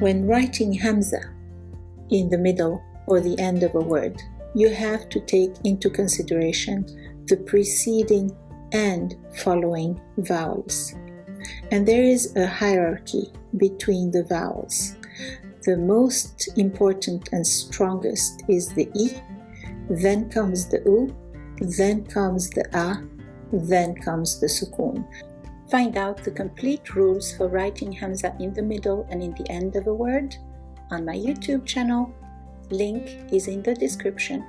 When writing Hamza in the middle or the end of a word, you have to take into consideration the preceding and following vowels. And there is a hierarchy between the vowels. The most important and strongest is the I, then comes the U, then comes the A, then comes the Sukun. Find out the complete rules for writing Hamza in the middle and in the end of a word on my YouTube channel. Link is in the description.